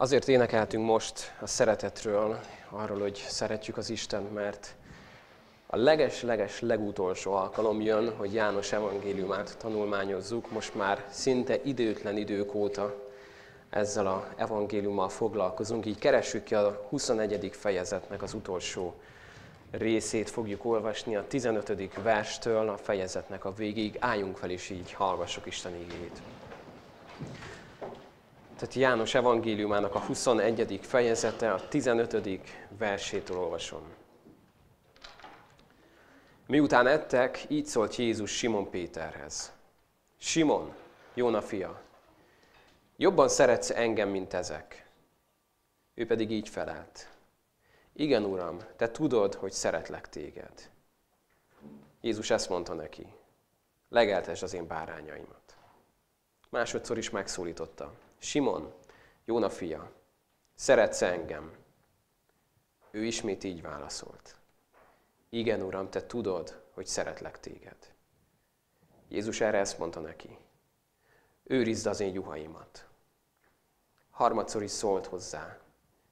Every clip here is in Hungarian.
Azért énekeltünk most a szeretetről, arról, hogy szeretjük az Istent, mert a leges-leges legutolsó alkalom jön, hogy János evangéliumát tanulmányozzuk, most már szinte időtlen idők óta ezzel a evangéliummal foglalkozunk, így keressük ki a 21. fejezetnek az utolsó részét fogjuk olvasni, a 15. verstől a fejezetnek a végéig. Álljunk fel, és így hallgassuk Isten igényét. Tehát János evangéliumának a 21. fejezete, a 15. versétől olvasom. Miután ettek, így szólt Jézus Simon Péterhez. Simon, Jóna fia, jobban szeretsz engem, mint ezek. Ő pedig így felelt. Igen, Uram, te tudod, hogy szeretlek téged. Jézus ezt mondta neki. Legeltesd az én bárányaimat. Másodszor is megszólította. Simon, Jóna fia, szeretsz engem? Ő ismét így válaszolt. Igen, Uram, te tudod, hogy szeretlek téged. Jézus erre ezt mondta neki. Őrizd az én juhaimat. Harmadszor is szólt hozzá.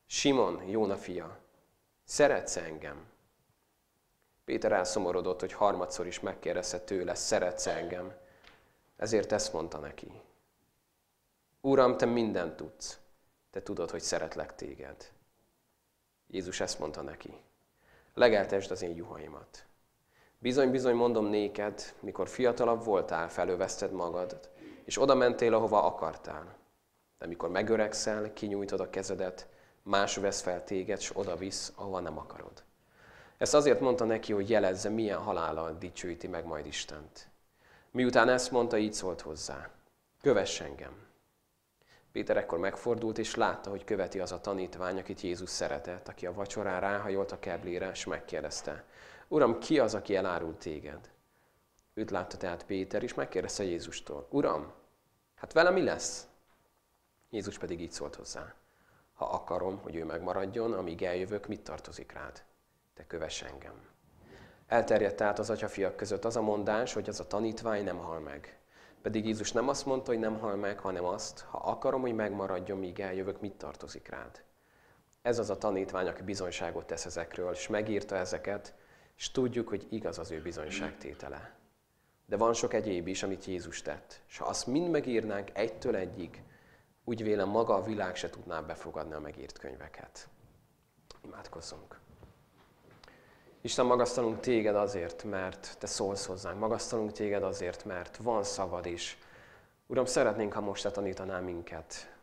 Simon, Jóna fia, szeretsz engem? Péter elszomorodott, hogy harmadszor is megkérdezte tőle, szeretsz engem? Ezért ezt mondta neki. Uram, te mindent tudsz. Te tudod, hogy szeretlek téged. Jézus ezt mondta neki. Legeltesd az én juhaimat. Bizony, bizony mondom néked, mikor fiatalabb voltál, felöveszted magad, és oda mentél, ahova akartál. De mikor megöregszel, kinyújtod a kezedet, más vesz fel téged, és oda visz, ahova nem akarod. Ezt azért mondta neki, hogy jelezze, milyen halállal dicsőíti meg majd Istent. Miután ezt mondta, így szólt hozzá. Kövess engem. Péter ekkor megfordult, és látta, hogy követi az a tanítvány, akit Jézus szeretett, aki a vacsorán ráhajolt a keblére, és megkérdezte, Uram, ki az, aki elárult téged? Őt látta tehát Péter, és megkérdezte Jézustól, Uram, hát vele mi lesz? Jézus pedig így szólt hozzá, ha akarom, hogy ő megmaradjon, amíg eljövök, mit tartozik rád? Te kövess engem. Elterjedt tehát az atyafiak között az a mondás, hogy az a tanítvány nem hal meg. Pedig Jézus nem azt mondta, hogy nem hal meg, hanem azt, ha akarom, hogy megmaradjon, míg eljövök, mit tartozik rád. Ez az a tanítvány, aki bizonyságot tesz ezekről, és megírta ezeket, és tudjuk, hogy igaz az ő bizonyságtétele. De van sok egyéb is, amit Jézus tett. És ha azt mind megírnánk egytől egyig, úgy vélem maga a világ se tudná befogadni a megírt könyveket. Imádkozzunk. Isten, magasztalunk téged azért, mert te szólsz hozzánk. Magasztalunk téged azért, mert van szavad is. Uram, szeretnénk, ha most te tanítanál minket.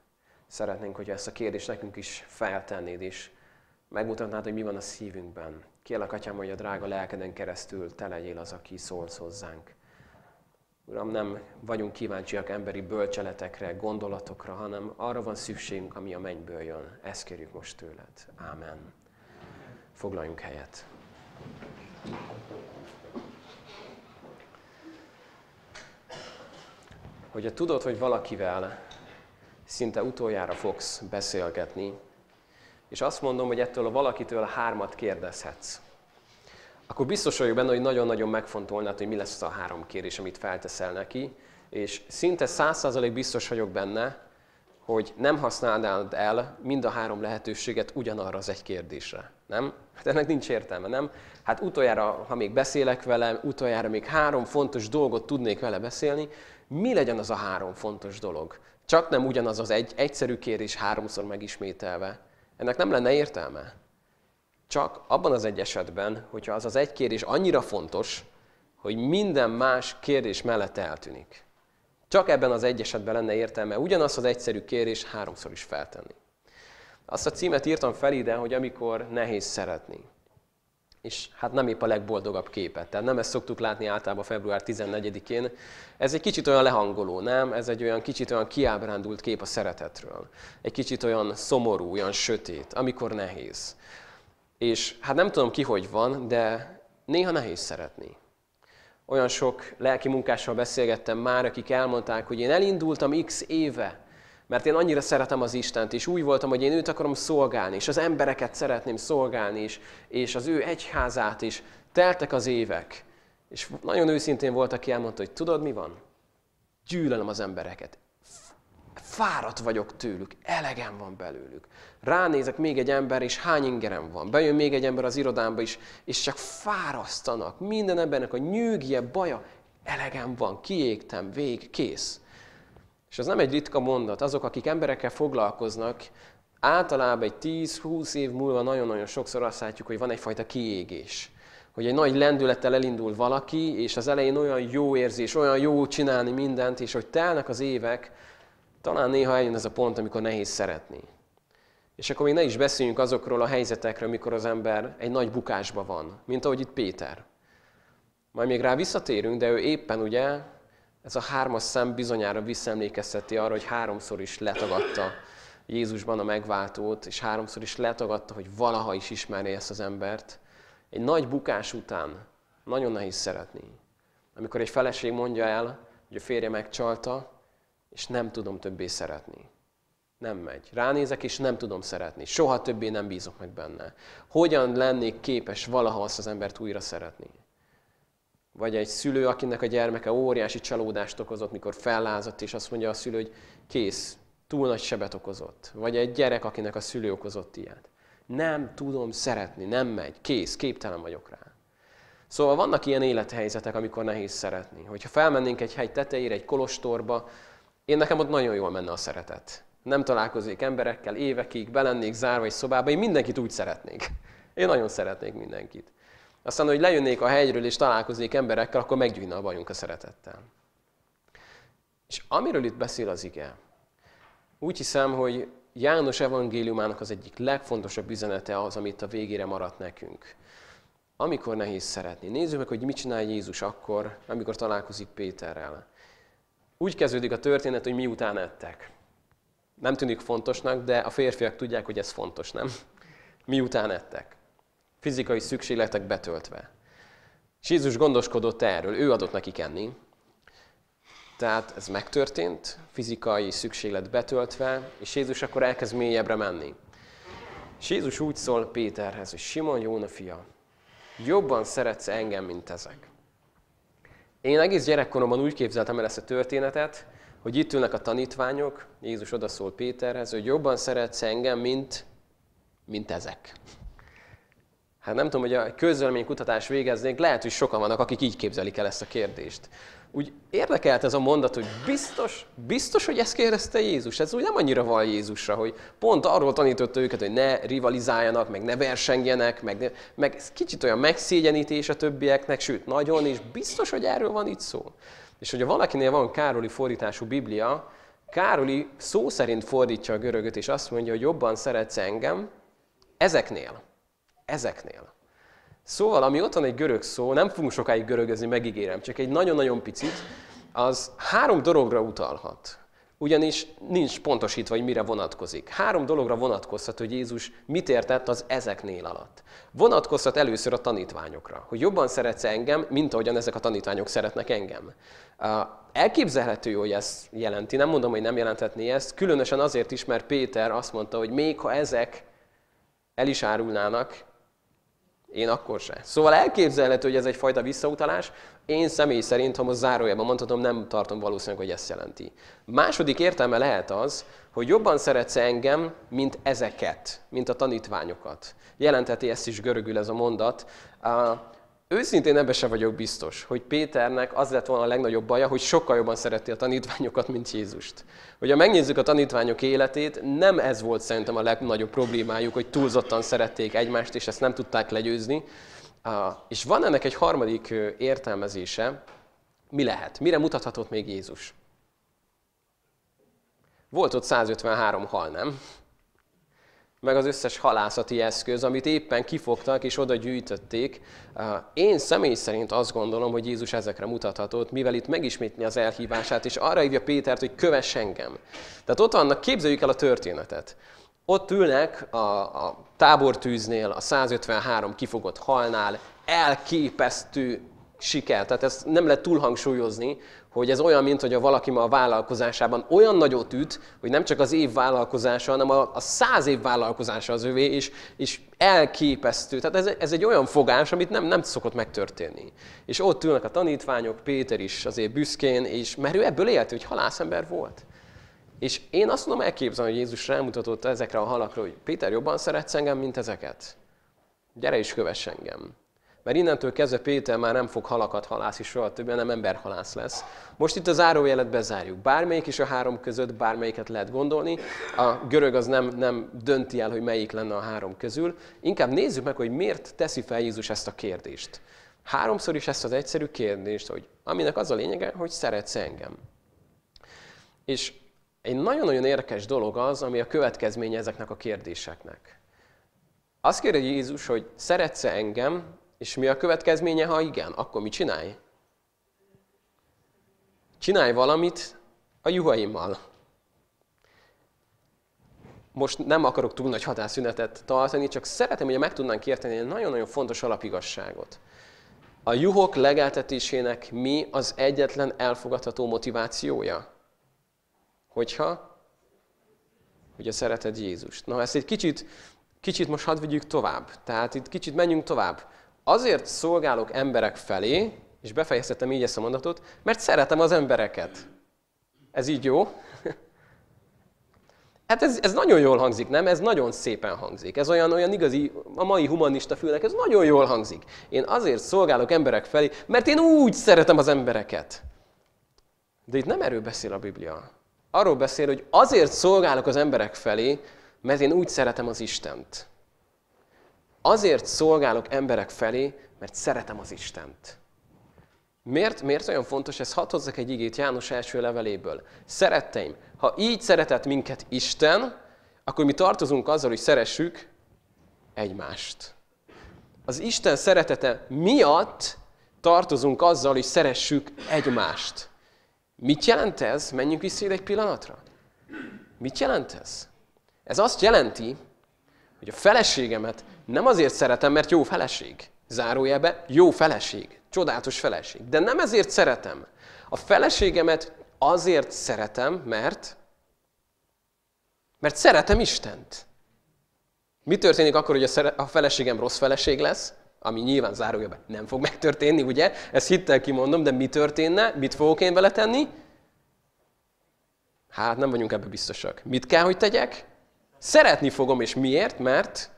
Szeretnénk, hogy ezt a kérdést nekünk is feltennéd, és megmutatnád, hogy mi van a szívünkben. Kérlek, Atyám, hogy a drága lelkeden keresztül te legyél az, aki szólsz hozzánk. Uram, nem vagyunk kíváncsiak emberi bölcseletekre, gondolatokra, hanem arra van szükségünk, ami a mennyből jön. Ezt kérjük most tőled. Ámen. Foglaljunk helyet. Hogyha tudod, hogy valakivel szinte utoljára fogsz beszélgetni, és azt mondom, hogy ettől a valakitől a hármat kérdezhetsz, akkor biztos vagyok benne, hogy nagyon-nagyon megfontolnád, hogy mi lesz az a három kérés, amit felteszel neki, és szinte száz százalék biztos vagyok benne, hogy nem használnád el mind a három lehetőséget ugyanarra az egy kérdésre. Nem? Hát ennek nincs értelme, nem? Hát utoljára, ha még beszélek vele, utoljára még három fontos dolgot tudnék vele beszélni, mi legyen az a három fontos dolog? Csak nem ugyanaz az egy egyszerű kérés háromszor megismételve. Ennek nem lenne értelme. Csak abban az egy esetben, hogyha az az egy kérés annyira fontos, hogy minden más kérdés mellett eltűnik. Csak ebben az egy esetben lenne értelme ugyanazt az egyszerű kérés háromszor is feltenni. Azt a címet írtam fel ide, hogy amikor nehéz szeretni. És hát nem épp a legboldogabb képet. Tehát nem ezt szoktuk látni általában február 14-én. Ez egy kicsit olyan lehangoló, nem? Ez egy olyan kicsit olyan kiábrándult kép a szeretetről. Egy kicsit olyan szomorú, olyan sötét, amikor nehéz. És hát nem tudom ki, hogy van, de néha nehéz szeretni. Olyan sok lelki munkással beszélgettem már, akik elmondták, hogy én elindultam x éve, mert én annyira szeretem az Istent, és úgy voltam, hogy én őt akarom szolgálni, és az embereket szeretném szolgálni, és, és az ő egyházát is. Teltek az évek. És nagyon őszintén volt, aki elmondta, hogy tudod, mi van? Gyűlölöm az embereket. Fáradt vagyok tőlük, elegem van belőlük. Ránézek még egy ember, és hány ingerem van. Bejön még egy ember az irodámba is, és csak fárasztanak. Minden embernek a nyűgje, baja, elegem van, kiégtem, vég, kész. És az nem egy ritka mondat. Azok, akik emberekkel foglalkoznak, általában egy 10-20 év múlva nagyon-nagyon sokszor azt látjuk, hogy van egyfajta kiégés. Hogy egy nagy lendülettel elindul valaki, és az elején olyan jó érzés, olyan jó csinálni mindent, és hogy telnek az évek, talán néha eljön ez a pont, amikor nehéz szeretni. És akkor még ne is beszéljünk azokról a helyzetekről, amikor az ember egy nagy bukásba van, mint ahogy itt Péter. Majd még rá visszatérünk, de ő éppen ugye, ez a hármas szem bizonyára visszaemlékezteti arra, hogy háromszor is letagadta Jézusban a megváltót, és háromszor is letagadta, hogy valaha is ismerné ezt az embert. Egy nagy bukás után nagyon nehéz szeretni. Amikor egy feleség mondja el, hogy a férje megcsalta, és nem tudom többé szeretni. Nem megy. Ránézek, és nem tudom szeretni. Soha többé nem bízok meg benne. Hogyan lennék képes valaha azt az embert újra szeretni? Vagy egy szülő, akinek a gyermeke óriási csalódást okozott, mikor fellázadt, és azt mondja a szülő, hogy kész, túl nagy sebet okozott. Vagy egy gyerek, akinek a szülő okozott ilyet. Nem tudom szeretni, nem megy, kész, képtelen vagyok rá. Szóval vannak ilyen élethelyzetek, amikor nehéz szeretni. Hogyha felmennénk egy hegy tetejére, egy kolostorba, én nekem ott nagyon jól menne a szeretet. Nem találkozik emberekkel évekig, belennék zárva egy szobába, én mindenkit úgy szeretnék. Én nagyon szeretnék mindenkit. Aztán, hogy lejönnék a hegyről és találkoznék emberekkel, akkor meggyűjne a bajunk a szeretettel. És amiről itt beszél az ige, úgy hiszem, hogy János evangéliumának az egyik legfontosabb üzenete az, amit a végére maradt nekünk. Amikor nehéz szeretni. Nézzük meg, hogy mit csinál Jézus akkor, amikor találkozik Péterrel. Úgy kezdődik a történet, hogy miután ettek. Nem tűnik fontosnak, de a férfiak tudják, hogy ez fontos, nem? Miután ettek. Fizikai szükségletek betöltve. És Jézus gondoskodott erről, ő adott nekik enni. Tehát ez megtörtént, fizikai szükséglet betöltve, és Jézus akkor elkezd mélyebbre menni. És Jézus úgy szól Péterhez, hogy Simon Jóna fia, jobban szeretsz engem, mint ezek. Én egész gyerekkoromban úgy képzeltem el ezt a történetet, hogy itt ülnek a tanítványok, Jézus odaszól Péterhez, hogy jobban szeretsz engem, mint, mint ezek. Hát nem tudom, hogy a közvéleménykutatás végeznék, lehet, hogy sokan vannak, akik így képzelik el ezt a kérdést úgy érdekelt ez a mondat, hogy biztos, biztos, hogy ezt kérdezte Jézus. Ez úgy nem annyira van Jézusra, hogy pont arról tanította őket, hogy ne rivalizáljanak, meg ne versengjenek, meg, meg ez kicsit olyan megszégyenítés a többieknek, sőt, nagyon, és biztos, hogy erről van itt szó. És hogyha valakinél van Károli fordítású Biblia, Károli szó szerint fordítja a görögöt, és azt mondja, hogy jobban szeretsz engem ezeknél. Ezeknél. Szóval, ami ott van egy görög szó, nem fogunk sokáig görögözni, megígérem, csak egy nagyon-nagyon picit, az három dologra utalhat. Ugyanis nincs pontosítva, hogy mire vonatkozik. Három dologra vonatkozhat, hogy Jézus mit értett az ezeknél alatt. Vonatkozhat először a tanítványokra, hogy jobban szeretsz engem, mint ahogyan ezek a tanítványok szeretnek engem. Elképzelhető, hogy ezt jelenti, nem mondom, hogy nem jelenthetné ezt, különösen azért is, mert Péter azt mondta, hogy még ha ezek el is árulnának, én akkor se. Szóval elképzelhető, hogy ez egyfajta visszautalás. Én személy szerint, ha most zárójában mondhatom, nem tartom valószínűleg, hogy ezt jelenti. Második értelme lehet az, hogy jobban szeretsz engem, mint ezeket, mint a tanítványokat. Jelentheti ezt is görögül ez a mondat. Őszintén ebbe se vagyok biztos, hogy Péternek az lett volna a legnagyobb baja, hogy sokkal jobban szereti a tanítványokat, mint Jézust. Hogyha megnézzük a tanítványok életét, nem ez volt szerintem a legnagyobb problémájuk, hogy túlzottan szerették egymást, és ezt nem tudták legyőzni. És van ennek egy harmadik értelmezése, mi lehet? Mire mutathatott még Jézus? Volt ott 153 hal, nem? Meg az összes halászati eszköz, amit éppen kifogtak és oda gyűjtötték. Én személy szerint azt gondolom, hogy Jézus ezekre mutathatott, mivel itt megismétli az elhívását, és arra hívja Pétert, hogy kövess engem. Tehát ott vannak, képzeljük el a történetet. Ott ülnek a, a tábortűznél, a 153 kifogott halnál, elképesztő siker. Tehát ezt nem lehet túlhangsúlyozni, hogy ez olyan, mint hogy a valaki ma a vállalkozásában olyan nagyot üt, hogy nem csak az év vállalkozása, hanem a, a száz év vállalkozása az övé, és, és elképesztő. Tehát ez, ez egy olyan fogás, amit nem, nem szokott megtörténni. És ott ülnek a tanítványok, Péter is azért büszkén, és mert ő ebből élt, hogy halászember volt. És én azt tudom elképzelni, hogy Jézus rámutatott ezekre a halakra, hogy Péter, jobban szeretsz engem, mint ezeket? Gyere is kövess engem. Mert innentől kezdve Péter már nem fog halakat halászni soha többé, hanem emberhalász lesz. Most itt a zárójelet bezárjuk. Bármelyik is a három között, bármelyiket lehet gondolni. A görög az nem, nem dönti el, hogy melyik lenne a három közül. Inkább nézzük meg, hogy miért teszi fel Jézus ezt a kérdést. Háromszor is ezt az egyszerű kérdést, hogy aminek az a lényege, hogy szeretsz engem. És egy nagyon-nagyon érdekes dolog az, ami a következménye ezeknek a kérdéseknek. Azt kérdezi Jézus, hogy szeretsz-e engem, és mi a következménye, ha igen? Akkor mit csinálj? Csinálj valamit a juhaimmal. Most nem akarok túl nagy hatásszünetet tartani, csak szeretem, hogy meg tudnánk érteni egy nagyon-nagyon fontos alapigasságot. A juhok legeltetésének mi az egyetlen elfogadható motivációja? Hogyha? Hogy a szereted Jézust. Na, ezt egy kicsit, kicsit most hadd vigyük tovább. Tehát itt kicsit menjünk tovább. Azért szolgálok emberek felé, és befejezhetem így ezt a mondatot, mert szeretem az embereket. Ez így jó? Hát ez, ez nagyon jól hangzik, nem? Ez nagyon szépen hangzik. Ez olyan, olyan igazi, a mai humanista fülnek, ez nagyon jól hangzik. Én azért szolgálok emberek felé, mert én úgy szeretem az embereket. De itt nem erről beszél a Biblia. Arról beszél, hogy azért szolgálok az emberek felé, mert én úgy szeretem az Istent. Azért szolgálok emberek felé, mert szeretem az Istent. Miért, miért olyan fontos ez? Hadd hozzak egy igét János első leveléből. Szeretteim, ha így szeretett minket Isten, akkor mi tartozunk azzal, hogy szeressük egymást. Az Isten szeretete miatt tartozunk azzal, hogy szeressük egymást. Mit jelent ez? Menjünk vissza egy pillanatra. Mit jelent ez? Ez azt jelenti, hogy a feleségemet nem azért szeretem, mert jó feleség. Zárójelbe, jó feleség. Csodálatos feleség. De nem ezért szeretem. A feleségemet azért szeretem, mert mert szeretem Istent. Mi történik akkor, hogy a feleségem rossz feleség lesz? Ami nyilván zárójelben nem fog megtörténni, ugye? Ezt hittel kimondom, de mi történne? Mit fogok én vele tenni? Hát nem vagyunk ebben biztosak. Mit kell, hogy tegyek? Szeretni fogom, és miért? Mert,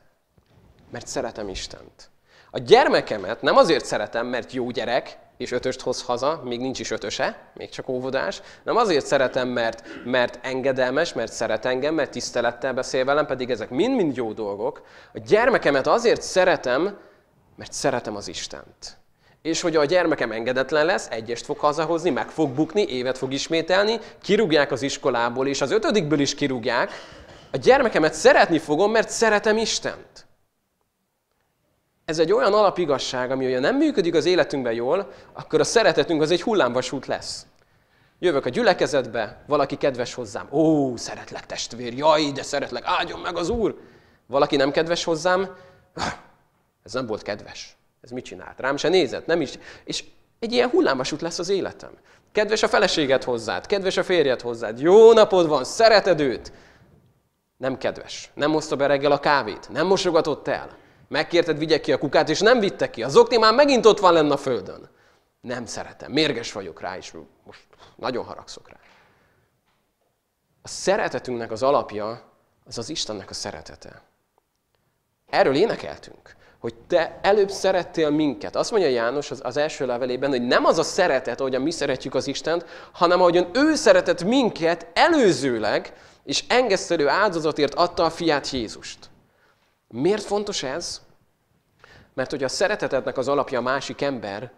mert szeretem Istent. A gyermekemet nem azért szeretem, mert jó gyerek, és ötöst hoz haza, még nincs is ötöse, még csak óvodás. Nem azért szeretem, mert, mert engedelmes, mert szeret engem, mert tisztelettel beszél velem, pedig ezek mind-mind jó dolgok. A gyermekemet azért szeretem, mert szeretem az Istent. És hogy a gyermekem engedetlen lesz, egyest fog hazahozni, meg fog bukni, évet fog ismételni, kirúgják az iskolából, és az ötödikből is kirúgják. A gyermekemet szeretni fogom, mert szeretem Istent. Ez egy olyan alapigasság, ami olyan nem működik az életünkben jól, akkor a szeretetünk az egy hullámvasút lesz. Jövök a gyülekezetbe, valaki kedves hozzám. Ó, szeretlek testvér, jaj, de szeretlek, áldjon meg az Úr. Valaki nem kedves hozzám, ez nem volt kedves. Ez mit csinált? Rám se nézett, nem is. És egy ilyen hullámvasút lesz az életem. Kedves a feleséget hozzád, kedves a férjed hozzád, jó napod van, szereted őt. Nem kedves, nem hozta be reggel a kávét, nem mosogatott el. Megkérted, vigye ki a kukát, és nem vitte ki. Az okni már megint ott van lenne a földön. Nem szeretem, mérges vagyok rá, és most nagyon haragszok rá. A szeretetünknek az alapja az az Istennek a szeretete. Erről énekeltünk, hogy te előbb szerettél minket. Azt mondja János az, az első levelében, hogy nem az a szeretet, ahogyan mi szeretjük az Istent, hanem ahogyan ő szeretett minket előzőleg, és engesztelő áldozatért adta a fiát Jézust. Miért fontos ez? Mert hogy a szeretetednek az alapja a másik ember,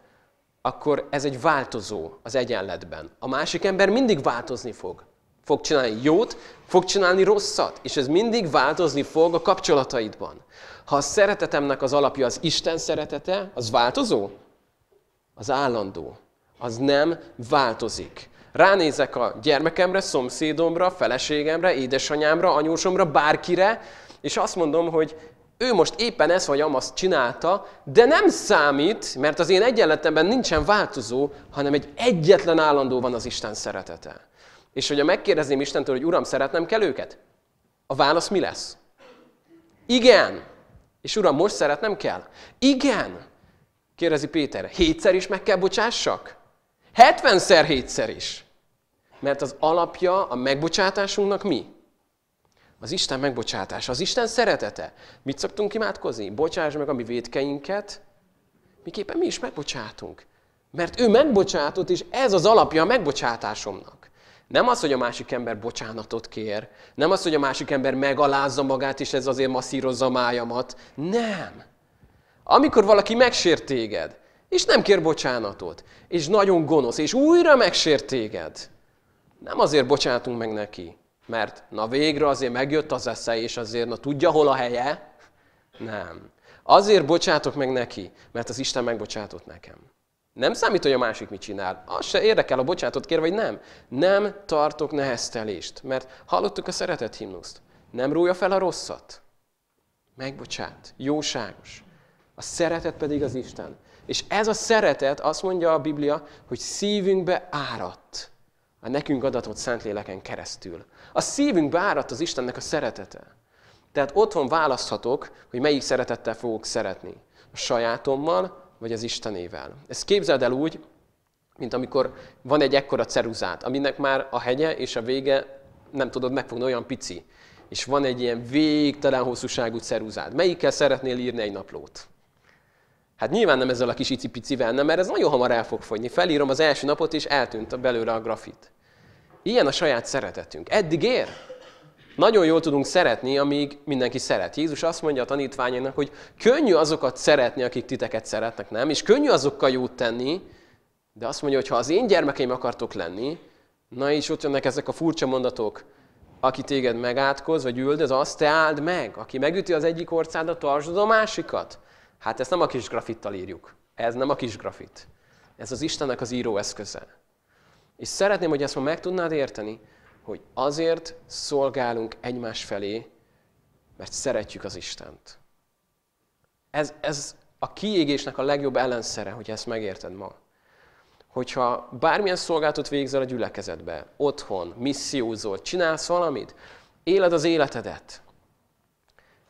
akkor ez egy változó az egyenletben. A másik ember mindig változni fog. Fog csinálni jót, fog csinálni rosszat, és ez mindig változni fog a kapcsolataidban. Ha a szeretetemnek az alapja az Isten szeretete, az változó? Az állandó. Az nem változik. Ránézek a gyermekemre, szomszédomra, feleségemre, édesanyámra, anyósomra, bárkire, és azt mondom, hogy ő most éppen ezt vagy amazt csinálta, de nem számít, mert az én egyenletemben nincsen változó, hanem egy egyetlen állandó van az Isten szeretete. És hogyha megkérdezném Istentől, hogy Uram, szeretnem kell őket? A válasz mi lesz? Igen. És Uram, most szeretnem kell? Igen. Kérdezi Péter, hétszer is meg kell bocsássak? Hetvenszer hétszer is. Mert az alapja a megbocsátásunknak mi? Az Isten megbocsátása, az Isten szeretete. Mit szoktunk imádkozni? Bocsáss meg a mi védkeinket, miképpen mi is megbocsátunk. Mert ő megbocsátott, és ez az alapja a megbocsátásomnak. Nem az, hogy a másik ember bocsánatot kér, nem az, hogy a másik ember megalázza magát, és ez azért masszírozza májamat. Nem. Amikor valaki megsért téged, és nem kér bocsánatot, és nagyon gonosz, és újra megsért téged, nem azért bocsátunk meg neki, mert na végre azért megjött az esze, és azért na tudja, hol a helye. Nem. Azért bocsátok meg neki, mert az Isten megbocsátott nekem. Nem számít, hogy a másik mit csinál. Az se érdekel, a bocsátot kér, vagy nem. Nem tartok neheztelést, mert hallottuk a szeretet himnuszt. Nem rója fel a rosszat. Megbocsát. Jóságos. A szeretet pedig az Isten. És ez a szeretet, azt mondja a Biblia, hogy szívünkbe áradt a nekünk adatott Szentléleken keresztül. A szívünkbe áradt az Istennek a szeretete. Tehát otthon választhatok, hogy melyik szeretettel fogok szeretni. A sajátommal, vagy az Istenével. Ezt képzeld el úgy, mint amikor van egy ekkora ceruzát, aminek már a hegye és a vége nem tudod megfogni, olyan pici. És van egy ilyen végtelen hosszúságú ceruzád. Melyikkel szeretnél írni egy naplót? Hát nyilván nem ezzel a kis icipicivel, nem, mert ez nagyon hamar el fog fogyni. Felírom az első napot, és eltűnt belőle a grafit. Ilyen a saját szeretetünk. Eddig ér. Nagyon jól tudunk szeretni, amíg mindenki szeret. Jézus azt mondja a tanítványainak, hogy könnyű azokat szeretni, akik titeket szeretnek, nem? És könnyű azokkal jót tenni, de azt mondja, hogy ha az én gyermekeim akartok lenni, na és ott jönnek ezek a furcsa mondatok, aki téged megátkoz, vagy üldöz, azt te áld meg. Aki megüti az egyik orcádat, tartsd a másikat. Hát ezt nem a kis grafittal írjuk. Ez nem a kis grafit. Ez az Istennek az író eszköze. És szeretném, hogy ezt ma meg tudnád érteni, hogy azért szolgálunk egymás felé, mert szeretjük az Istent. Ez, ez a kiégésnek a legjobb ellenszere, hogy ezt megérted ma. Hogyha bármilyen szolgáltat végzel a gyülekezetbe, otthon, missziózol, csinálsz valamit, éled az életedet,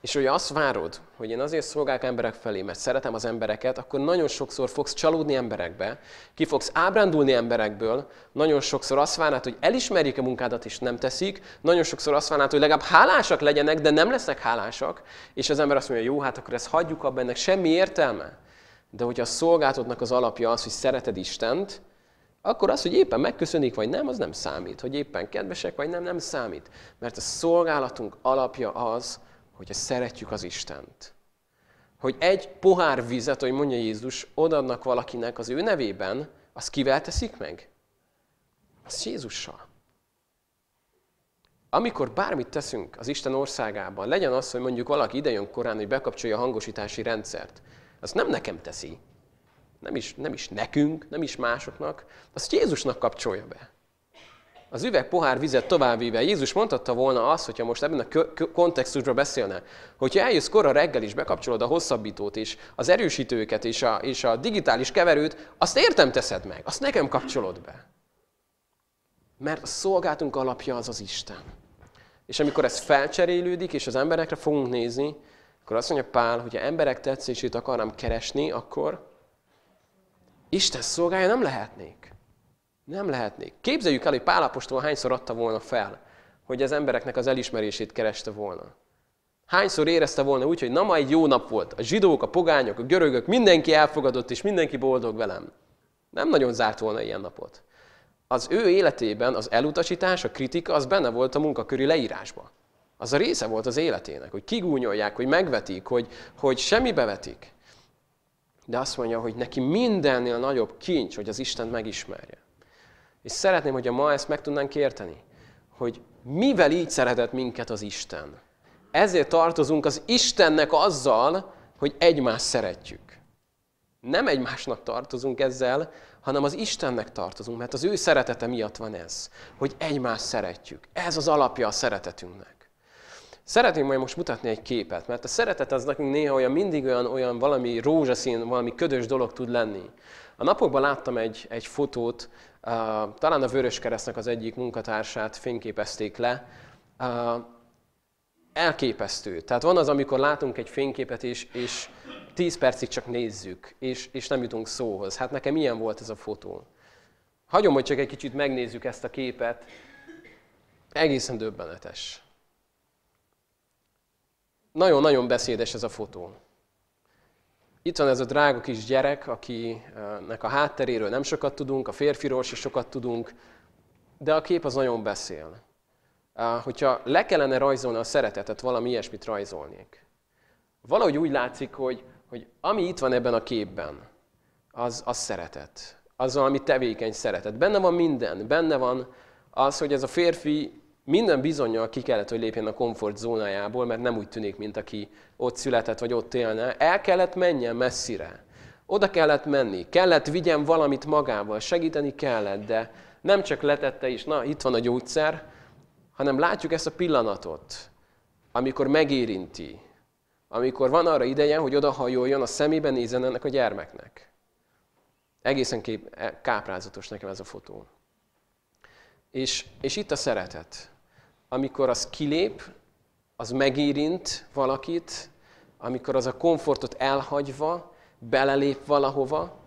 és hogy azt várod, hogy én azért szolgálok emberek felé, mert szeretem az embereket, akkor nagyon sokszor fogsz csalódni emberekbe, ki fogsz ábrándulni emberekből, nagyon sokszor azt várnád, hogy elismerjék a munkádat, és nem teszik, nagyon sokszor azt várnád, hogy legalább hálásak legyenek, de nem lesznek hálásak, és az ember azt mondja, jó, hát akkor ezt hagyjuk abba, ennek semmi értelme. De hogyha a szolgáltatnak az alapja az, hogy szereted Istent, akkor az, hogy éppen megköszönik, vagy nem, az nem számít. Hogy éppen kedvesek, vagy nem, nem számít. Mert a szolgálatunk alapja az, hogyha szeretjük az Istent. Hogy egy pohár vizet, hogy mondja Jézus, odaadnak valakinek az ő nevében, az kivel teszik meg? Az Jézussal. Amikor bármit teszünk az Isten országában, legyen az, hogy mondjuk valaki idejön korán, hogy bekapcsolja a hangosítási rendszert, azt nem nekem teszi, nem is, nem is nekünk, nem is másoknak, azt Jézusnak kapcsolja be az üveg pohár vizet továbbvíve. Jézus mondhatta volna azt, hogyha most ebben a kontextusban beszélne, hogyha eljössz korra reggel is, bekapcsolod a hosszabbítót és az erősítőket és a, és a digitális keverőt, azt értem teszed meg, azt nekem kapcsolod be. Mert a szolgáltunk alapja az az Isten. És amikor ez felcserélődik, és az emberekre fogunk nézni, akkor azt mondja Pál, hogy ha emberek tetszését akarnám keresni, akkor Isten szolgálja nem lehetnék. Nem lehetnék. Képzeljük el, hogy Pálapostól hányszor adta volna fel, hogy az embereknek az elismerését kereste volna. Hányszor érezte volna úgy, hogy na ma egy jó nap volt. A zsidók, a pogányok, a görögök, mindenki elfogadott, és mindenki boldog velem. Nem nagyon zárt volna ilyen napot. Az ő életében az elutasítás, a kritika, az benne volt a munkaköri leírásban. Az a része volt az életének, hogy kigúnyolják, hogy megvetik, hogy, hogy semmibe vetik. De azt mondja, hogy neki mindennél nagyobb kincs, hogy az Isten megismerje. És szeretném, hogy a ma ezt meg tudnánk érteni, hogy mivel így szeretett minket az Isten. Ezért tartozunk az Istennek azzal, hogy egymást szeretjük. Nem egymásnak tartozunk ezzel, hanem az Istennek tartozunk, mert az ő szeretete miatt van ez, hogy egymást szeretjük. Ez az alapja a szeretetünknek. Szeretném majd most mutatni egy képet, mert a szeretet az nekünk néha olyan mindig olyan, olyan valami rózsaszín, valami ködös dolog tud lenni. A napokban láttam egy, egy fotót, talán a Vöröskeresztnek az egyik munkatársát fényképezték le. Elképesztő. Tehát van az, amikor látunk egy fényképet, és, és 10 percig csak nézzük, és, és nem jutunk szóhoz. Hát nekem ilyen volt ez a fotó. Hagyom, hogy csak egy kicsit megnézzük ezt a képet. Egészen döbbenetes. Nagyon-nagyon beszédes ez a fotó. Itt van ez a drága kis gyerek, akinek a hátteréről nem sokat tudunk, a férfiról se sokat tudunk, de a kép az nagyon beszél. Hogyha le kellene rajzolni a szeretetet, valami ilyesmit rajzolnék. Valahogy úgy látszik, hogy, hogy ami itt van ebben a képben, az, az szeretet. Az valami tevékeny szeretet. Benne van minden. Benne van az, hogy ez a férfi minden bizonyal ki kellett, hogy lépjen a komfort zónájából, mert nem úgy tűnik, mint aki ott született, vagy ott élne. El kellett menjen messzire. Oda kellett menni. Kellett vigyen valamit magával. Segíteni kellett, de nem csak letette is, na, itt van a gyógyszer, hanem látjuk ezt a pillanatot, amikor megérinti, amikor van arra ideje, hogy odahajoljon, a szemébe nézen ennek a gyermeknek. Egészen kép, e, káprázatos nekem ez a fotó. És, és itt a szeretet. Amikor az kilép, az megérint valakit, amikor az a komfortot elhagyva, belelép valahova.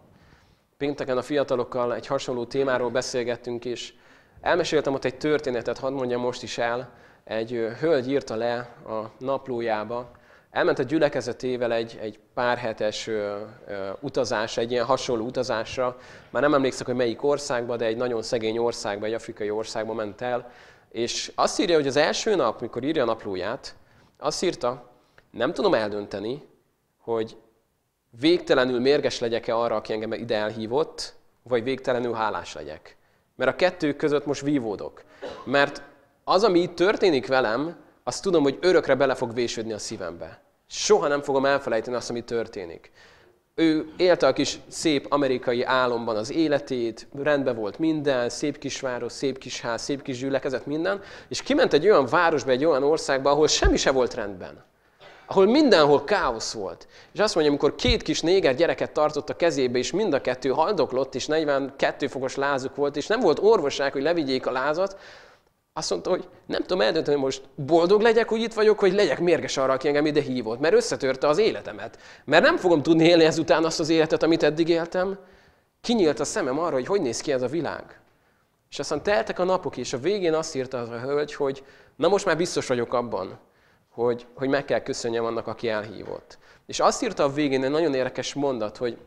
Pénteken a fiatalokkal egy hasonló témáról beszélgettünk, és elmeséltem ott egy történetet, hadd mondjam most is el. Egy hölgy írta le a naplójába, elment a gyülekezetével egy, egy pár hetes ö, ö, utazásra, egy ilyen hasonló utazásra. Már nem emlékszek, hogy melyik országba, de egy nagyon szegény országba, egy afrikai országba ment el. És azt írja, hogy az első nap, mikor írja a naplóját, azt írta, nem tudom eldönteni, hogy végtelenül mérges legyek-e arra, aki engem ide elhívott, vagy végtelenül hálás legyek. Mert a kettő között most vívódok. Mert az, ami itt történik velem, azt tudom, hogy örökre bele fog vésődni a szívembe. Soha nem fogom elfelejteni azt, ami történik. Ő élte a kis szép amerikai álomban az életét, rendben volt minden, szép kisváros, szép kis ház, szép kis gyülekezet, minden, és kiment egy olyan városba, egy olyan országba, ahol semmi se volt rendben. Ahol mindenhol káosz volt. És azt mondja, amikor két kis néger gyereket tartott a kezébe, és mind a kettő haldoklott, és 42 fokos lázuk volt, és nem volt orvosság, hogy levigyék a lázat, azt mondta, hogy nem tudom eldönteni, most boldog legyek, hogy itt vagyok, hogy legyek mérges arra, aki engem ide hívott, mert összetörte az életemet. Mert nem fogom tudni élni ezután azt az életet, amit eddig éltem. Kinyílt a szemem arra, hogy hogy néz ki ez a világ. És aztán teltek a napok, és a végén azt írta az a hölgy, hogy na most már biztos vagyok abban, hogy, hogy meg kell köszönjem annak, aki elhívott. És azt írta a végén egy nagyon érdekes mondat, hogy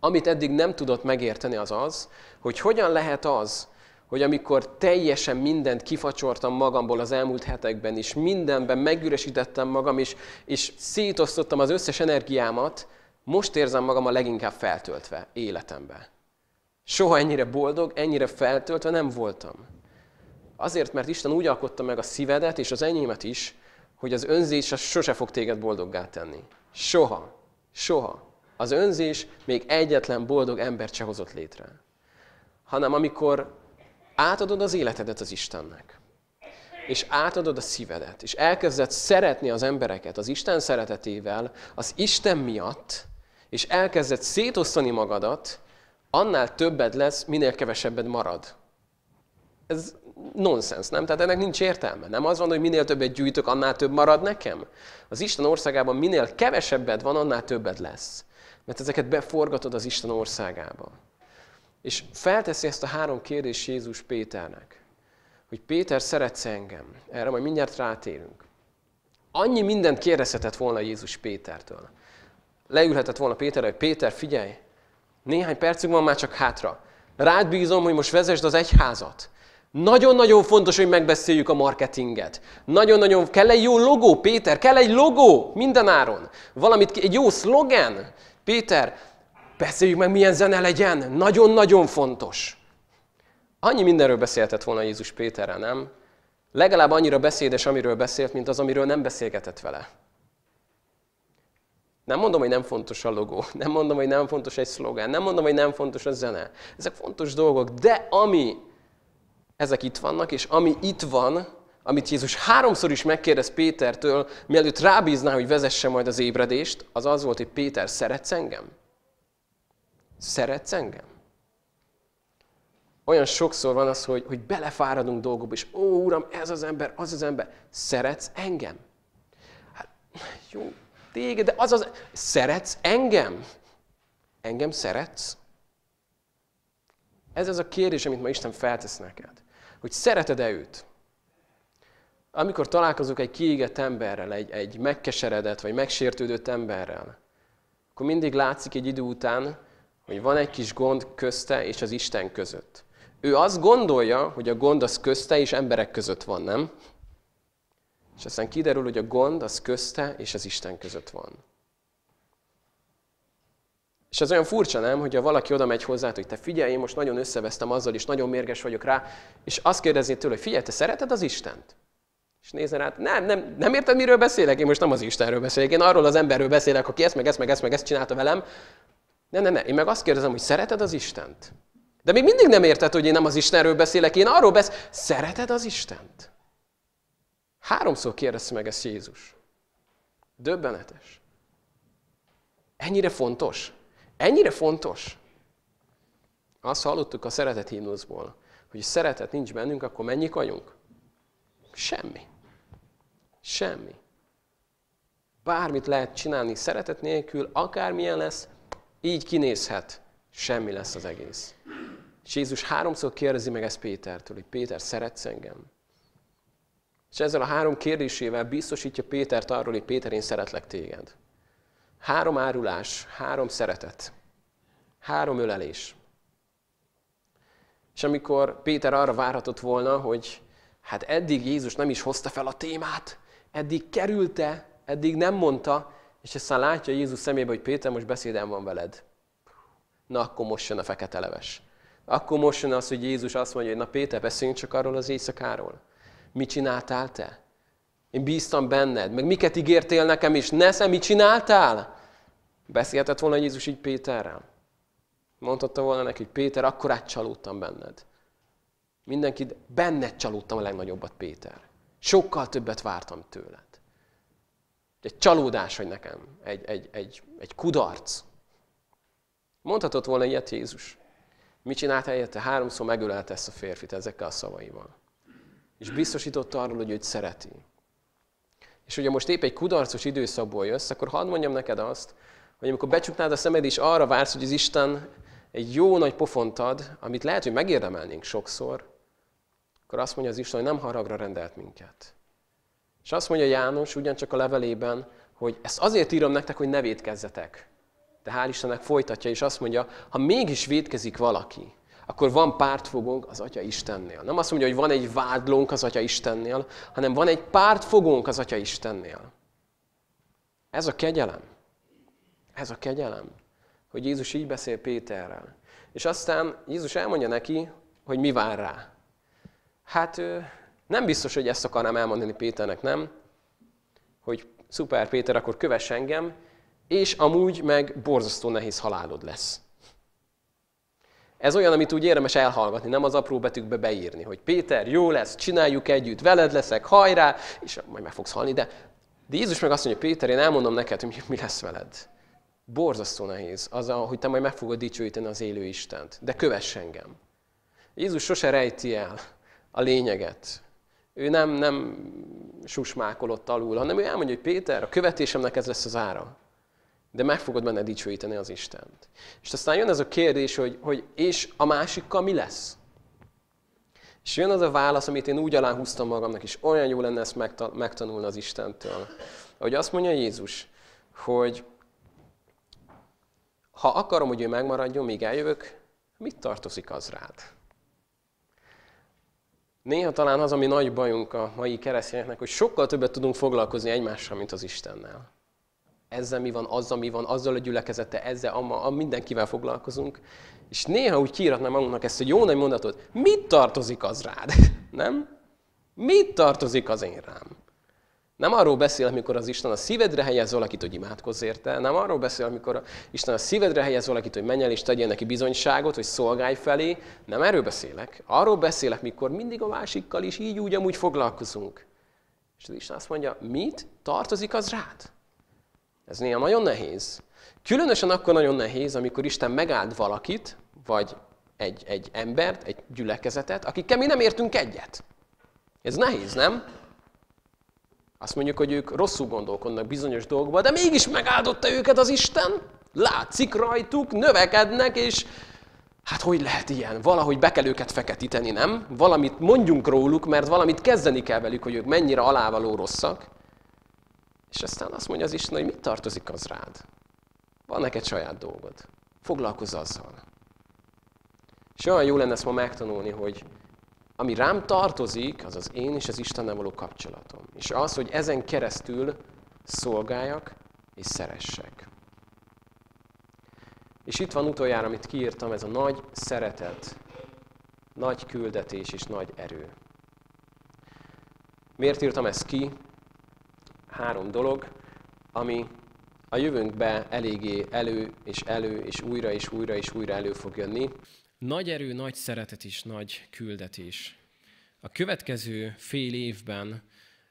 amit eddig nem tudott megérteni az az, hogy hogyan lehet az, hogy amikor teljesen mindent kifacsortam magamból az elmúlt hetekben, és mindenben megüresítettem magam, és, és szétosztottam az összes energiámat, most érzem magam a leginkább feltöltve életembe. Soha ennyire boldog, ennyire feltöltve nem voltam. Azért, mert Isten úgy alkotta meg a szívedet és az enyémet is, hogy az önzés az sose fog téged boldoggá tenni. Soha. Soha. Az önzés még egyetlen boldog embert se hozott létre. Hanem amikor átadod az életedet az Istennek, és átadod a szívedet, és elkezded szeretni az embereket az Isten szeretetével, az Isten miatt, és elkezded szétosztani magadat, annál többed lesz, minél kevesebbed marad. Ez nonsens, nem? Tehát ennek nincs értelme. Nem az van, hogy minél többet gyűjtök, annál több marad nekem. Az Isten országában minél kevesebbed van, annál többed lesz. Mert ezeket beforgatod az Isten országába. És felteszi ezt a három kérdést Jézus Péternek, hogy Péter szeretsz engem. Erre majd mindjárt rátérünk. Annyi mindent kérdezhetett volna Jézus Pétertől. Leülhetett volna Péterre, hogy Péter, figyelj, néhány percünk van már csak hátra. Rád bízom, hogy most vezesd az egyházat. Nagyon-nagyon fontos, hogy megbeszéljük a marketinget. Nagyon-nagyon kell egy jó logó, Péter, kell egy logó mindenáron. Valamit, egy jó szlogen. Péter, Beszéljük meg, milyen zene legyen. Nagyon-nagyon fontos. Annyi mindenről beszélhetett volna Jézus Péterrel, nem? Legalább annyira beszédes, amiről beszélt, mint az, amiről nem beszélgetett vele. Nem mondom, hogy nem fontos a logó, nem mondom, hogy nem fontos egy szlogán, nem mondom, hogy nem fontos a zene. Ezek fontos dolgok, de ami ezek itt vannak, és ami itt van, amit Jézus háromszor is megkérdez Pétertől, mielőtt rábízná, hogy vezesse majd az ébredést, az az volt, hogy Péter, szeretsz engem? Szeretsz engem? Olyan sokszor van az, hogy, hogy belefáradunk dolgokba, és ó, Uram, ez az ember, az az ember. Szeretsz engem? Hát, jó, téged, de az az... Szeretsz engem? Engem szeretsz? Ez az a kérdés, amit ma Isten feltesz neked. Hogy szereted-e őt? Amikor találkozok egy kiégett emberrel, egy, egy megkeseredett vagy megsértődött emberrel, akkor mindig látszik egy idő után, hogy van egy kis gond közte és az Isten között. Ő azt gondolja, hogy a gond az közte és emberek között van, nem? És aztán kiderül, hogy a gond az közte és az Isten között van. És ez olyan furcsa, nem, hogyha valaki oda megy hozzá, hogy te figyelj, én most nagyon összevesztem azzal, és nagyon mérges vagyok rá, és azt kérdezni tőle, hogy figyelj, te szereted az Istent? És nézze rá, nem, nem, nem érted, miről beszélek? Én most nem az Istenről beszélek, én arról az emberről beszélek, aki ezt, meg ezt, meg ezt, meg ezt csinálta velem. Nem, nem, nem, én meg azt kérdezem, hogy szereted az Istent? De még mindig nem érted, hogy én nem az Istenről beszélek, én arról beszélek, szereted az Istent? Háromszor kérdezte meg ezt Jézus. Döbbenetes. Ennyire fontos? Ennyire fontos? Azt hallottuk a szeretet himnuszból, hogy szeretet nincs bennünk, akkor mennyi vagyunk? Semmi. Semmi. Bármit lehet csinálni szeretet nélkül, akármilyen lesz, így kinézhet. Semmi lesz az egész. És Jézus háromszor kérdezi meg ezt Pétertől, hogy Péter, szeretsz engem? És ezzel a három kérdésével biztosítja Pétert arról, hogy Péter, én szeretlek téged. Három árulás, három szeretet, három ölelés. És amikor Péter arra várhatott volna, hogy hát eddig Jézus nem is hozta fel a témát, eddig kerülte, eddig nem mondta, és aztán látja Jézus szemébe, hogy Péter, most beszédem van veled. Na, akkor most jön a fekete leves. Akkor most jön az, hogy Jézus azt mondja, hogy na Péter, beszéljünk csak arról az éjszakáról. Mit csináltál te? Én bíztam benned, meg miket ígértél nekem is. Nesze, mit csináltál? Beszélhetett volna Jézus így Péterrel. Mondhatta volna neki, hogy Péter, akkor át csalódtam benned. Mindenkit, benned csalódtam a legnagyobbat, Péter. Sokkal többet vártam tőled. Egy csalódás vagy nekem, egy, egy, egy, egy kudarc. Mondhatott volna ilyet Jézus. Mit csinált helyette? Háromszor megölelte ezt a férfit ezekkel a szavaival. És biztosította arról, hogy őt szereti. És ugye most épp egy kudarcos időszakból jössz, akkor hadd mondjam neked azt, hogy amikor becsuknád a szemed és arra vársz, hogy az Isten egy jó nagy pofont ad, amit lehet, hogy megérdemelnénk sokszor, akkor azt mondja az Isten, hogy nem haragra rendelt minket. És azt mondja János ugyancsak a levelében, hogy ezt azért írom nektek, hogy ne védkezzetek. De hál' Istennek folytatja, és azt mondja, ha mégis védkezik valaki, akkor van pártfogónk az Atya Istennél. Nem azt mondja, hogy van egy vádlónk az Atya Istennél, hanem van egy pártfogónk az Atya Istennél. Ez a kegyelem. Ez a kegyelem, hogy Jézus így beszél Péterrel. És aztán Jézus elmondja neki, hogy mi vár rá. Hát nem biztos, hogy ezt akarnám elmondani Péternek, nem? Hogy szuper Péter, akkor kövess engem, és amúgy meg borzasztó nehéz halálod lesz. Ez olyan, amit úgy érdemes elhallgatni, nem az apró betűkbe beírni, hogy Péter, jó lesz, csináljuk együtt, veled leszek, hajrá, és majd meg fogsz halni, de, de Jézus meg azt mondja, Péter, én elmondom neked, hogy mi lesz veled. Borzasztó nehéz az, hogy te majd meg fogod dicsőíteni az élő Istent, de kövess engem. Jézus sose rejti el a lényeget. Ő nem, nem susmákolott alul, hanem ő elmondja, hogy Péter, a követésemnek ez lesz az ára de meg fogod benne dicsőíteni az Istent. És aztán jön ez a kérdés, hogy, hogy és a másikkal mi lesz? És jön az a válasz, amit én úgy aláhúztam magamnak, és olyan jó lenne ezt megtanulni az Istentől. Ahogy azt mondja Jézus, hogy ha akarom, hogy ő megmaradjon, míg eljövök, mit tartozik az rád? Néha talán az, ami nagy bajunk a mai keresztényeknek, hogy sokkal többet tudunk foglalkozni egymással, mint az Istennel ezzel mi van, azzal mi van, azzal a gyülekezete, ezzel, amma, mindenkivel foglalkozunk. És néha úgy kiíratnám magunknak ezt a jó nagy mondatot, mit tartozik az rád? Nem? Mit tartozik az én rám? Nem arról beszél, amikor az Isten a szívedre helyez valakit, hogy imádkozz érte. Nem arról beszél, amikor az Isten a szívedre helyez valakit, hogy menj el és tegyél neki bizonyságot, hogy szolgálj felé. Nem erről beszélek. Arról beszélek, mikor mindig a másikkal is így úgy amúgy foglalkozunk. És az Isten azt mondja, mit tartozik az rád? Ez néha nagyon nehéz. Különösen akkor nagyon nehéz, amikor Isten megáld valakit, vagy egy, egy embert, egy gyülekezetet, akikkel mi nem értünk egyet. Ez nehéz, nem? Azt mondjuk, hogy ők rosszul gondolkodnak bizonyos dolgokba, de mégis megáldotta őket az Isten. Látszik rajtuk, növekednek, és hát hogy lehet ilyen? Valahogy be kell őket feketíteni, nem? Valamit mondjunk róluk, mert valamit kezdeni kell velük, hogy ők mennyire alávaló rosszak. És aztán azt mondja az Isten, hogy mit tartozik az rád. Van neked saját dolgod. Foglalkozz azzal. És olyan jó lenne ezt ma megtanulni, hogy ami rám tartozik, az az én és az Istennel való kapcsolatom. És az, hogy ezen keresztül szolgáljak és szeressek. És itt van utoljára, amit kiírtam, ez a nagy szeretet, nagy küldetés és nagy erő. Miért írtam ezt ki? Három dolog, ami a jövőnkbe eléggé elő és elő és újra és újra és újra elő fog jönni. Nagy erő, nagy szeretet és nagy küldetés. A következő fél évben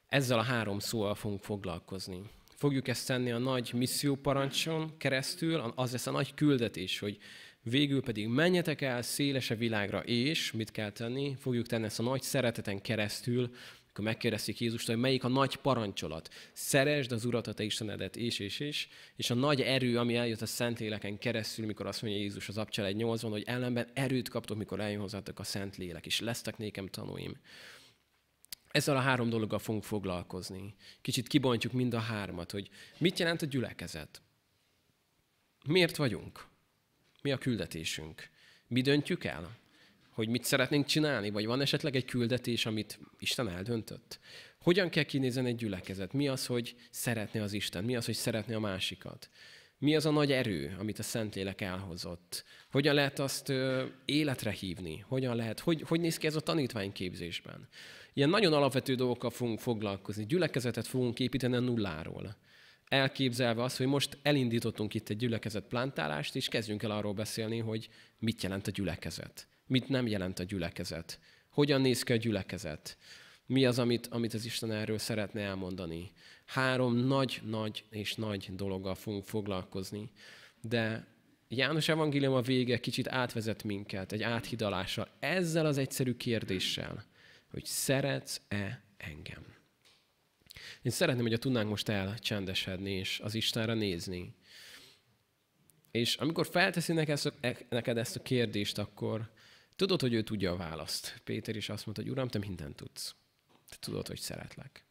ezzel a három szóval fogunk foglalkozni. Fogjuk ezt tenni a nagy misszióparancson keresztül, az lesz a nagy küldetés, hogy végül pedig menjetek el szélese világra, és mit kell tenni? Fogjuk tenni ezt a nagy szereteten keresztül, akkor megkérdezték Jézust, hogy melyik a nagy parancsolat. Szeresd az Urat, a te Istenedet, és, és, és. És a nagy erő, ami eljött a Szentléleken keresztül, mikor azt mondja Jézus az Abcsel egy 80, hogy ellenben erőt kaptok, mikor eljön hozzátok a Szentlélek, és lesztek nékem tanúim. Ezzel a három dologgal fogunk foglalkozni. Kicsit kibontjuk mind a hármat, hogy mit jelent a gyülekezet. Miért vagyunk? Mi a küldetésünk? Mi döntjük el? Hogy mit szeretnénk csinálni, vagy van esetleg egy küldetés, amit Isten eldöntött? Hogyan kell kinézni egy gyülekezet? Mi az, hogy szeretne az Isten? Mi az, hogy szeretne a másikat? Mi az a nagy erő, amit a Szentlélek elhozott? Hogyan lehet azt ö, életre hívni? Hogyan lehet, hogy, hogy néz ki ez a tanítványképzésben? Ilyen nagyon alapvető dolgokkal fogunk foglalkozni. Gyülekezetet fogunk építeni a nulláról. Elképzelve azt, hogy most elindítottunk itt egy gyülekezet plantálást, és kezdjünk el arról beszélni, hogy mit jelent a gyülekezet mit nem jelent a gyülekezet. Hogyan néz ki a gyülekezet? Mi az, amit, amit az Isten erről szeretne elmondani? Három nagy-nagy és nagy dologgal fogunk foglalkozni. De János Evangélium a vége kicsit átvezet minket, egy áthidalással, ezzel az egyszerű kérdéssel, hogy szeretsz-e engem? Én szeretném, hogy a tudnánk most elcsendesedni, és az Istenre nézni. És amikor felteszi neked ezt a kérdést, akkor Tudod, hogy ő tudja a választ. Péter is azt mondta, hogy Uram, te mindent tudsz. Te tudod, hogy szeretlek.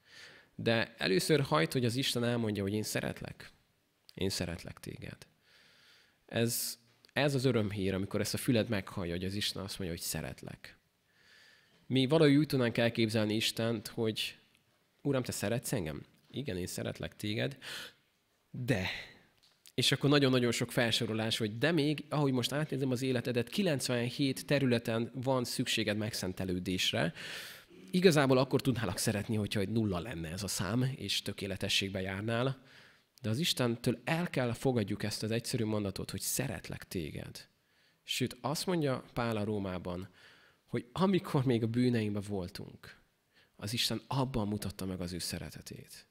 De először hajt, hogy az Isten elmondja, hogy én szeretlek. Én szeretlek téged. Ez, ez az örömhír, amikor ezt a füled meghallja, hogy az Isten azt mondja, hogy szeretlek. Mi valahogy úgy tudnánk elképzelni Istent, hogy Uram, te szeretsz engem? Igen, én szeretlek téged, de és akkor nagyon-nagyon sok felsorolás, hogy de még, ahogy most átnézem az életedet, 97 területen van szükséged megszentelődésre. Igazából akkor tudnálak szeretni, hogyha egy nulla lenne ez a szám, és tökéletességbe járnál. De az Istentől el kell fogadjuk ezt az egyszerű mondatot, hogy szeretlek téged. Sőt, azt mondja Pál a Rómában, hogy amikor még a bűneimben voltunk, az Isten abban mutatta meg az ő szeretetét.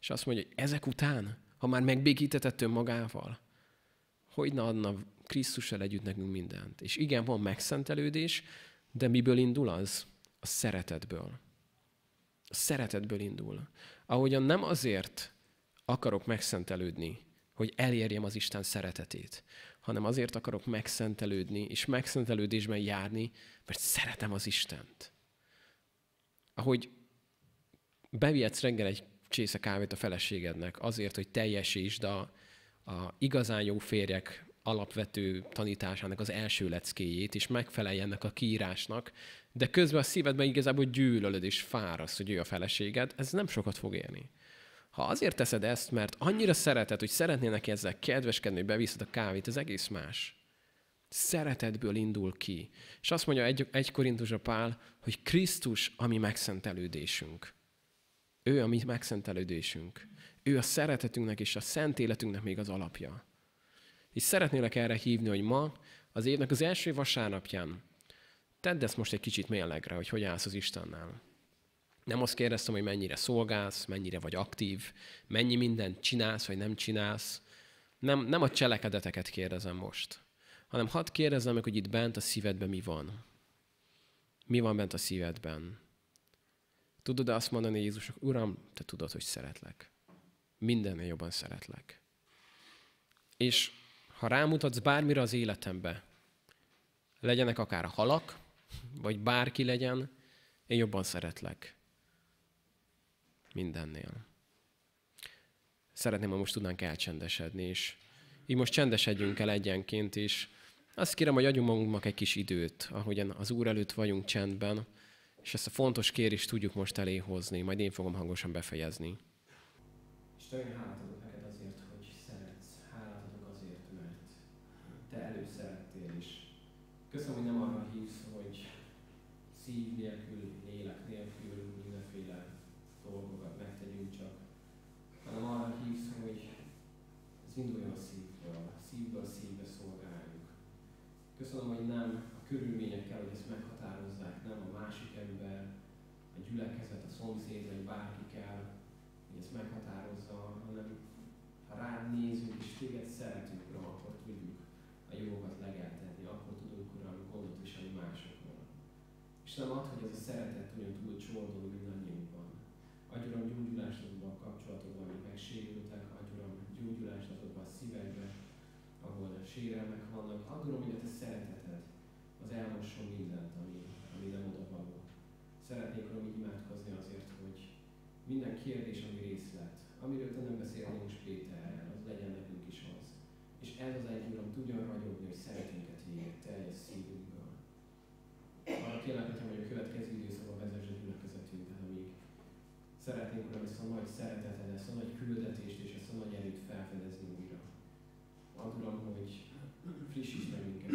És azt mondja, hogy ezek után, ha már megbékítetett önmagával, hogy ne adna Krisztussal együtt nekünk mindent. És igen, van megszentelődés, de miből indul az? A szeretetből. A szeretetből indul. Ahogyan nem azért akarok megszentelődni, hogy elérjem az Isten szeretetét, hanem azért akarok megszentelődni, és megszentelődésben járni, mert szeretem az Istent. Ahogy bevihetsz reggel egy csésze kávét a feleségednek azért, hogy teljesítsd a, a igazán jó férjek alapvető tanításának az első leckéjét, és megfelelj a kiírásnak, de közben a szívedben igazából gyűlölöd és fárasz, hogy ő a feleséged, ez nem sokat fog élni. Ha azért teszed ezt, mert annyira szereted, hogy szeretnél neki ezzel kedveskedni, hogy beviszed a kávét, ez egész más. Szeretetből indul ki. És azt mondja egy, egy a Pál, hogy Krisztus a mi megszentelődésünk. Ő a mi megszentelődésünk. Ő a szeretetünknek és a szent életünknek még az alapja. És szeretnélek erre hívni, hogy ma az évnek az első vasárnapján tedd ezt most egy kicsit mérlegre, hogy hogy állsz az Istennel. Nem azt kérdeztem, hogy mennyire szolgálsz, mennyire vagy aktív, mennyi mindent csinálsz, vagy nem csinálsz. Nem, nem a cselekedeteket kérdezem most, hanem hadd kérdezzem meg, hogy itt bent a szívedben mi van. Mi van bent a szívedben? Tudod-e azt mondani Jézusnak, Uram, te tudod, hogy szeretlek. Mindennél jobban szeretlek. És ha rámutatsz bármire az életembe, legyenek akár a halak, vagy bárki legyen, én jobban szeretlek mindennél. Szeretném, ha most tudnánk elcsendesedni, és így most csendesedjünk el egyenként is. Azt kérem, hogy adjunk magunknak egy kis időt, ahogyan az Úr előtt vagyunk csendben, és ezt a fontos kérést tudjuk most eléhozni, majd én fogom hangosan befejezni. Istenem, hálát adok neked azért, hogy szeretsz. Hálát adok azért, mert te előszerettél is. Köszönöm, hogy nem arra hívsz, hogy szív nélkül, lélek nélkül mindenféle dolgokat megtegyünk csak, hanem arra hívsz, hogy ez induljon a szívből, szívből szívbe szolgáljuk. Köszönöm, hogy nem a körülményekkel, hogy ezt meghatározzák, nem a másik ember, a gyülekezet, a szomszéd, vagy bárki kell, hogy ezt meghatározza, hanem ha rád nézünk és téged szeretünk, Uram, akkor tudjuk a jókat legeltetni, akkor tudunk, Uram, gondot viselni másokról. És nem ad, hogy ez a szeretet olyan túl csordul mindannyiunkban. Adj Uram gyógyulást azokban a kapcsolatokban, amik megsérültek, adj Uram gyógyulást azokban a szívekben, ahol sérelmek vannak. Add Uram, hogy a Te szereteted az elmosson mindent, ami, ami nem oda való. Szeretnék így imádkozni azért, hogy minden kérdés, ami részlet, amiről Te nem beszélnél most Péterrel, az legyen nekünk is az. És ez az egy Uram tudjon ragyogni, hogy szeretünk téged teljes szívünkből. Arra kérlek, hogy a következő időszakban vezess a gyülekezetünket, amíg szeretnénk Uram ezt a nagy szeretetet, ezt a nagy küldetést és ezt a nagy erőt felfedezni újra. Add Uram, hogy frissíts meg minket